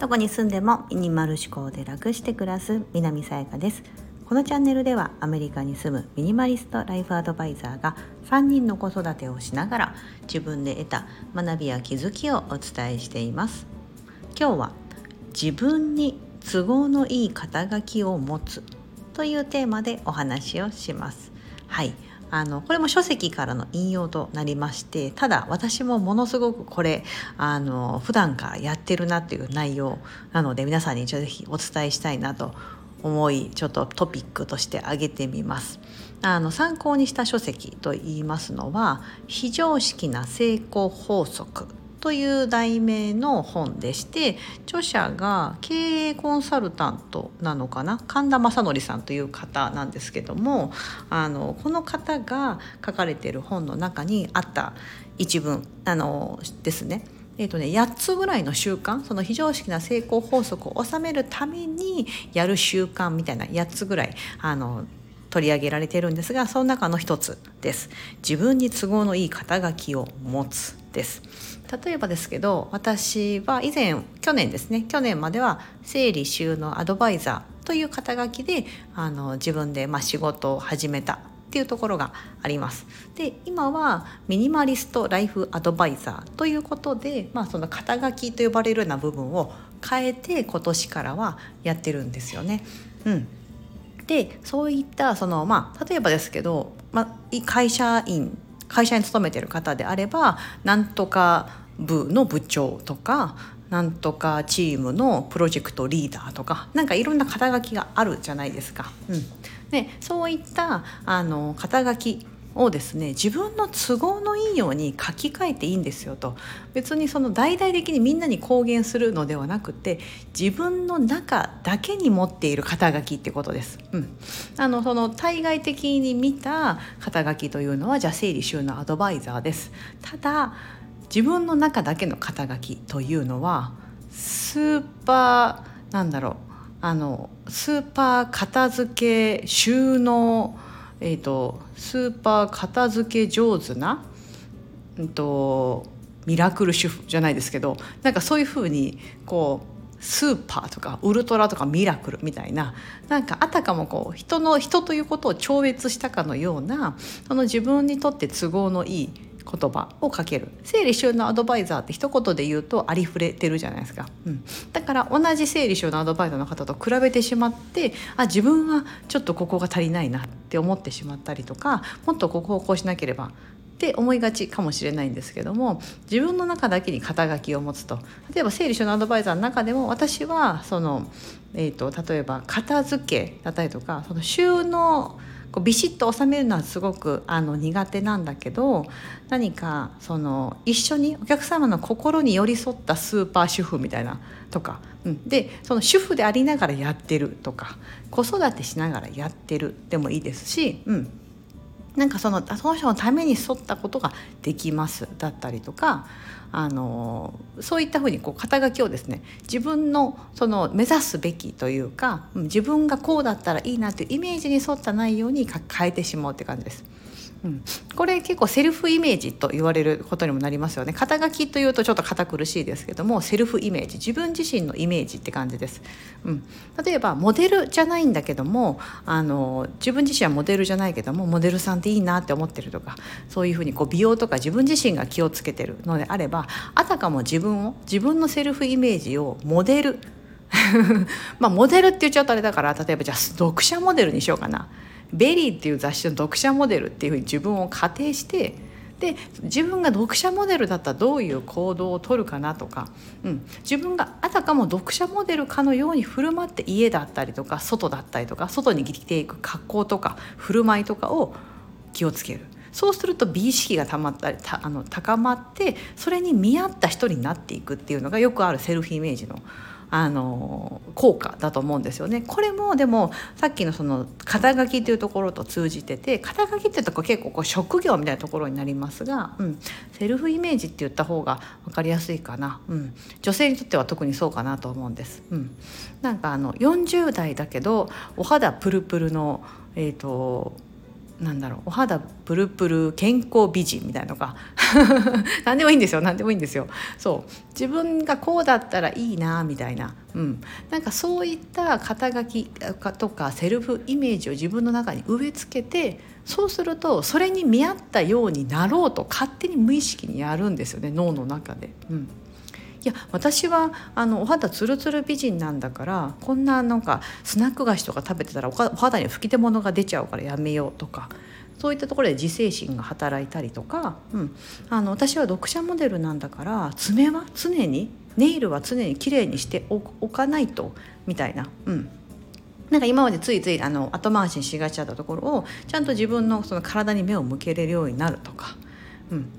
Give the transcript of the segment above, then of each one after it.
どこに住んでもミニマル思考で楽して暮らす南さやかです。このチャンネルではアメリカに住むミニマリストライフアドバイザーが3人の子育てをしながら自分で得た学びや気づきをお伝えしています。今日は自分に都合のいい肩書きを持つというテーマでお話をします。はい。あのこれも書籍からの引用となりましてただ私もものすごくこれあの普段からやってるなっていう内容なので皆さんにぜひお伝えしたいなと思いちょっとトピックとして挙げてみます。あの参考にした書籍といいますのは非常識な成功法則という題名の本でして著者が経営コンサルタントなのかな？神田正則さんという方なんですけどもあのこの方が書かれている本の中にあった一文あのですね。えーとね、8つぐらいの習慣その非常識な成功法則を収めるためにやる習慣みたいな8つぐらいあの取り上げられているんですがその中の一つです。自分に都合のいい肩書きを持つ。です例えばですけど私は以前去年ですね去年までは整理収納アドバイザーという肩書きであの自分でま仕事を始めたっていうところがあります。で今はミニマリストライフアドバイザーということで、まあ、その肩書きと呼ばれるような部分を変えて今年からはやってるんですよね。うん、でそういったその、まあ、例えばですけど、まあ、会社員会社に勤めてる方であればなんとか部の部長とかなんとかチームのプロジェクトリーダーとかなんかいろんな肩書きがあるじゃないですか。うん、でそういったあの肩書きをですね自分の都合のいいように書き換えていいんですよと別にその大々的にみんなに公言するのではなくて自分の中だけに持っている肩書きってことです。うん、あのその対外的に見た肩書きというのはじゃあ整理収納アドバイザーです。ただ自分の中だけの肩書きというのはスーパーなんだろうあのスーパー片付け収納えーと、スーパー片付け上手な、うんと、ミラクル主婦じゃないですけどなんかそういうふうにこうスーパーとかウルトラとかミラクルみたいななんかあたかもこう人の人ということを超越したかのようなその自分にとって都合のいい言葉をかける。整理収納アドバイザーって一言で言うとありふれてるじゃないですか、うん、だから同じ整理収納アドバイザーの方と比べてしまってあ自分はちょっとここが足りないなって思ってしまったりとかもっとここをこうしなければって思いがちかもしれないんですけども自分の中だけに肩書きを持つと。例えば整理収納アドバイザーの中でも私はその、えーと、と例えば片付けだったりとかその収納こうビシッと収めるのはすごくあの苦手なんだけど何かその一緒にお客様の心に寄り添ったスーパー主婦みたいなとか、うん、でその主婦でありながらやってるとか子育てしながらやってるでもいいですし、うん、なんかそのその人のために沿ったことができますだったりとかあのそういったふうにこう肩書きをですね自分のその目指すべきというか自分がこうだったらいいなというイメージに沿った内容に変えてしまうって感じです。うん、これ結構セルフイメージと言われることにもなりますよね。肩書きというとちょっと堅苦しいですけどもセルフイメージ。自分自身のイメージって感じです、うん、例えばモデルじゃないんだけどもあの自分自身はモデルじゃないけどもモデルさんっていいなって思ってるとかそういうふうにこう美容とか自分自身が気をつけてるのであればあたかも自分を自分のセルフイメージをモデル。まあモデルって言っちゃうとあれだから例えばじゃあ読者モデルにしようかな。 VERY っていう雑誌の読者モデルっていうふうに自分を仮定してで自分が読者モデルだったらどういう行動をとるかなとか、うん、自分があたかも読者モデルかのように振る舞って家だったりとか外だったりとか外に着ていく格好とか振る舞いとかを気をつける。そうすると美意識がたまったりあの高まってそれに見合った人になっていくっていうのがよくあるセルフイメージのあの効果だと思うんですよね。これもでもさっきのその肩書きというところと通じてて肩書きってとこ結構こう職業みたいなところになりますが、うん、セルフイメージって言った方が分かりやすいかな、うん、女性にとっては特にそうかなと思うんです。うん、なんかあの40代だけどお肌プルプルの、えーとなんだろうお肌プルプル健康美人みたいなのか。何でもいいんですよ何でもいいんですよ。そう。自分がこうだったらいいなみたいな、うん、なんかそういった肩書きとかセルフイメージを自分の中に植え付けてそうするとそれに見合ったようになろうと勝手に無意識にやるんですよね脳の中で。うん。いや私はあのお肌ツルツル美人なんだからこんななんかスナック菓子とか食べてたらお肌に吹き出物が出ちゃうからやめようとかそういったところで自制心が働いたりとか、うん、あの私は読者モデルなんだから爪は常にネイルは常に綺麗にしておかないとみたいな。うん。なんか今までついついあの後回しにしがちだったところをちゃんと自分のその体に目を向けれるようになるとか、うん、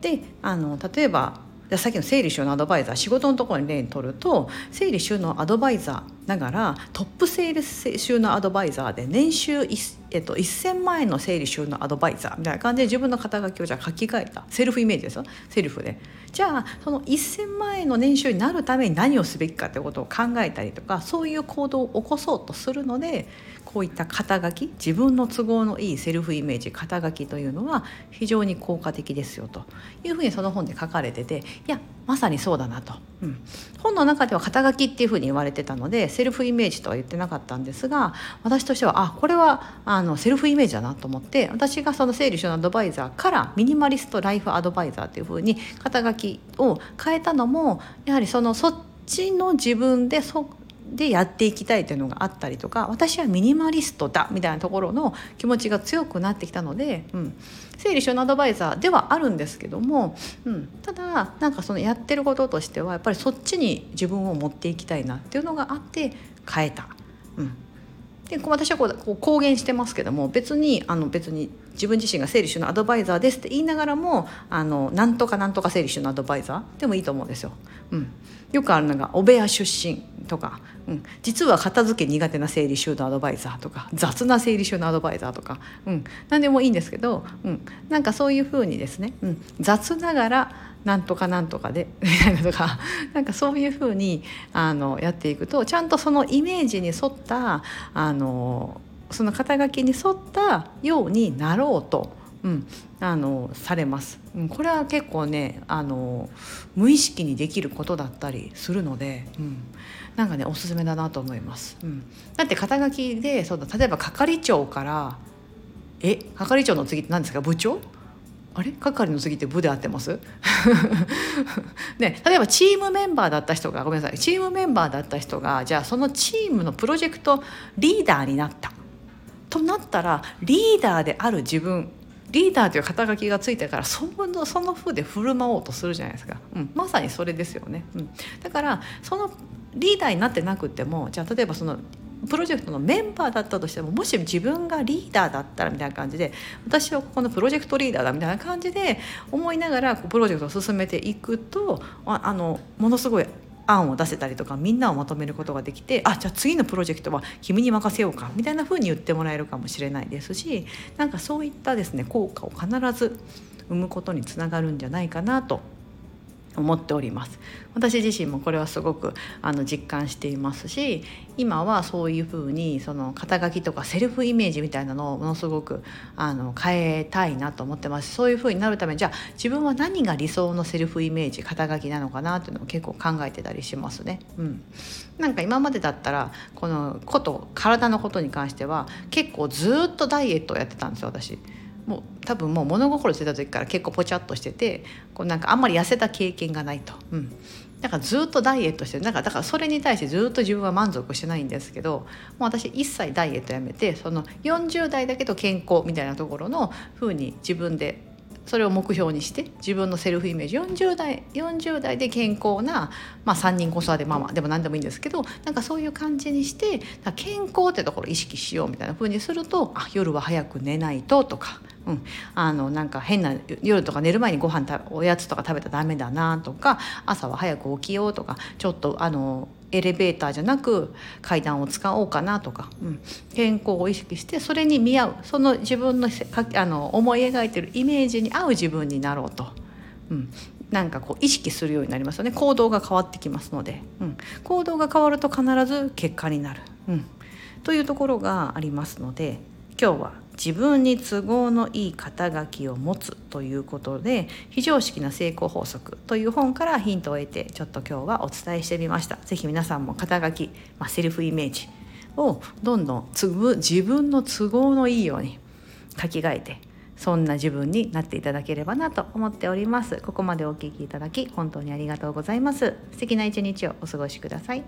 であの例えばさっきの整理収納アドバイザー仕事のところに例にとると整理収納アドバイザーながらトップセールス収納アドバイザーで年収えっと、1,000万円の整理収納アドバイザーみたいな感じで自分の肩書きをじゃあ書き換えた。セルフイメージですよ。セルフで。じゃあその1,000万円の年収になるために何をすべきかってことを考えたりとかそういう行動を起こそうとするのでこういった肩書き自分の都合のいいセルフイメージ肩書きというのは非常に効果的ですよというふうにその本で書かれてていやまさにそうだなと、うん、本の中では肩書きっていうふうに言われてたのでセルフイメージとは言ってなかったんですが私としてはあこれはあのセルフイメージだなと思って私がその整理収納アドバイザーからミニマリストライフアドバイザーっていうふうに肩書きを変えたのもやはりそのそっちの自分でそでやっていきたいというのがあったりとか私はミニマリストだみたいなところの気持ちが強くなってきたので、うん、整理収納アドバイザーではあるんですけども、うん、ただなんかそのやってることとしてはやっぱりそっちに自分を持っていきたいなっていうのがあって変えた。うんで私はこうこう公言してますけども別にあの別に自分自身が整理収納アドバイザーですって言いながらもあのなんとかなんとか整理収納アドバイザーでもいいと思うんですよ。うん、よくあるのがお部屋出身とか、うん、実は片付け苦手な整理収納アドバイザーとか雑な整理収納アドバイザーとか、うん、何でもいいんですけど、うん、なんかそういうふうにですね、うん、雑ながらなんとかなんとかでとか なんかそういうふうにあのやっていくとちゃんとそのイメージに沿ったあのその肩書きに沿ったようになろうと、うん、あのされます、うん、これは結構ねあの無意識にできることだったりするので、うん、なんかねおすすめだなと思います、うん、だって肩書きでそうだ例えば係長からえ係長の次って何ですか？部長？あれ？係の次って部で合ってます？ね例えばチームメンバーだった人がごめんなさい。チームメンバーだった人がじゃあそのチームのプロジェクトリーダーになった。となったらリーダーである自分リーダーという肩書きがついてからそのその風で振る舞おうとするじゃないですか、うん、まさにそれですよね、うん、だからそのリーダーになってなくてもじゃあ例えばそのプロジェクトのメンバーだったとしてももし自分がリーダーだったらみたいな感じで私はここのプロジェクトリーダーだみたいな感じで思いながらプロジェクトを進めていくとあのものすごい案を出せたりとかみんなをまとめることができてあじゃあ次のプロジェクトは君に任せようかみたいな風に言ってもらえるかもしれないですしなんかそういったですね効果を必ず生むことにつながるんじゃないかなと思っております私自身もこれはすごくあの実感していますし今はそういうふうにその肩書きとかセルフイメージみたいなのをものすごくあの変えたいなと思ってますそういうふうになるためにじゃあ自分は何が理想のセルフイメージ肩書きなのかなっていうのを結構考えてたりしますね。うん、なんか今までだったらこのこと体のことに関しては結構ずっとダイエットをやってたんですよ私。もう多分もう物心ついた時から結構ぽちゃっとしててこうなんかあんまり痩せた経験がないと。うんだからずっとダイエットしてるなんかだからそれに対してずっと自分は満足してないんですけどもう私一切ダイエットやめてその40代だけど健康みたいなところの風に自分でそれを目標にして自分のセルフイメージ40代40代で健康な、まあ、3人子育てママでも何でもいいんですけどなんかそういう感じにして健康ってところを意識しようみたいな風にするとあ夜は早く寝ないととか。うん、あのなんか変な夜とか寝る前にご飯おやつとか食べたらダメだなとか朝は早く起きようとかちょっとあのエレベーターじゃなく階段を使おうかなとか、うん、健康を意識してそれに見合うその自分のあの思い描いてるイメージに合う自分になろうと、うん、なんかこう意識するようになりますよね。行動が変わってきますので、うん、行動が変わると必ず結果になる、うん、というところがありますので今日は自分に都合のいい肩書きを持つということで非常識な成功法則という本からヒントを得てちょっと今日はお伝えしてみました。是非皆さんも肩書き、まあ、セルフイメージをどんどん自分の都合のいいように書き換えてそんな自分になっていただければなと思っております。ここまでお聞きいただき本当にありがとうございます。素敵な一日をお過ごしください。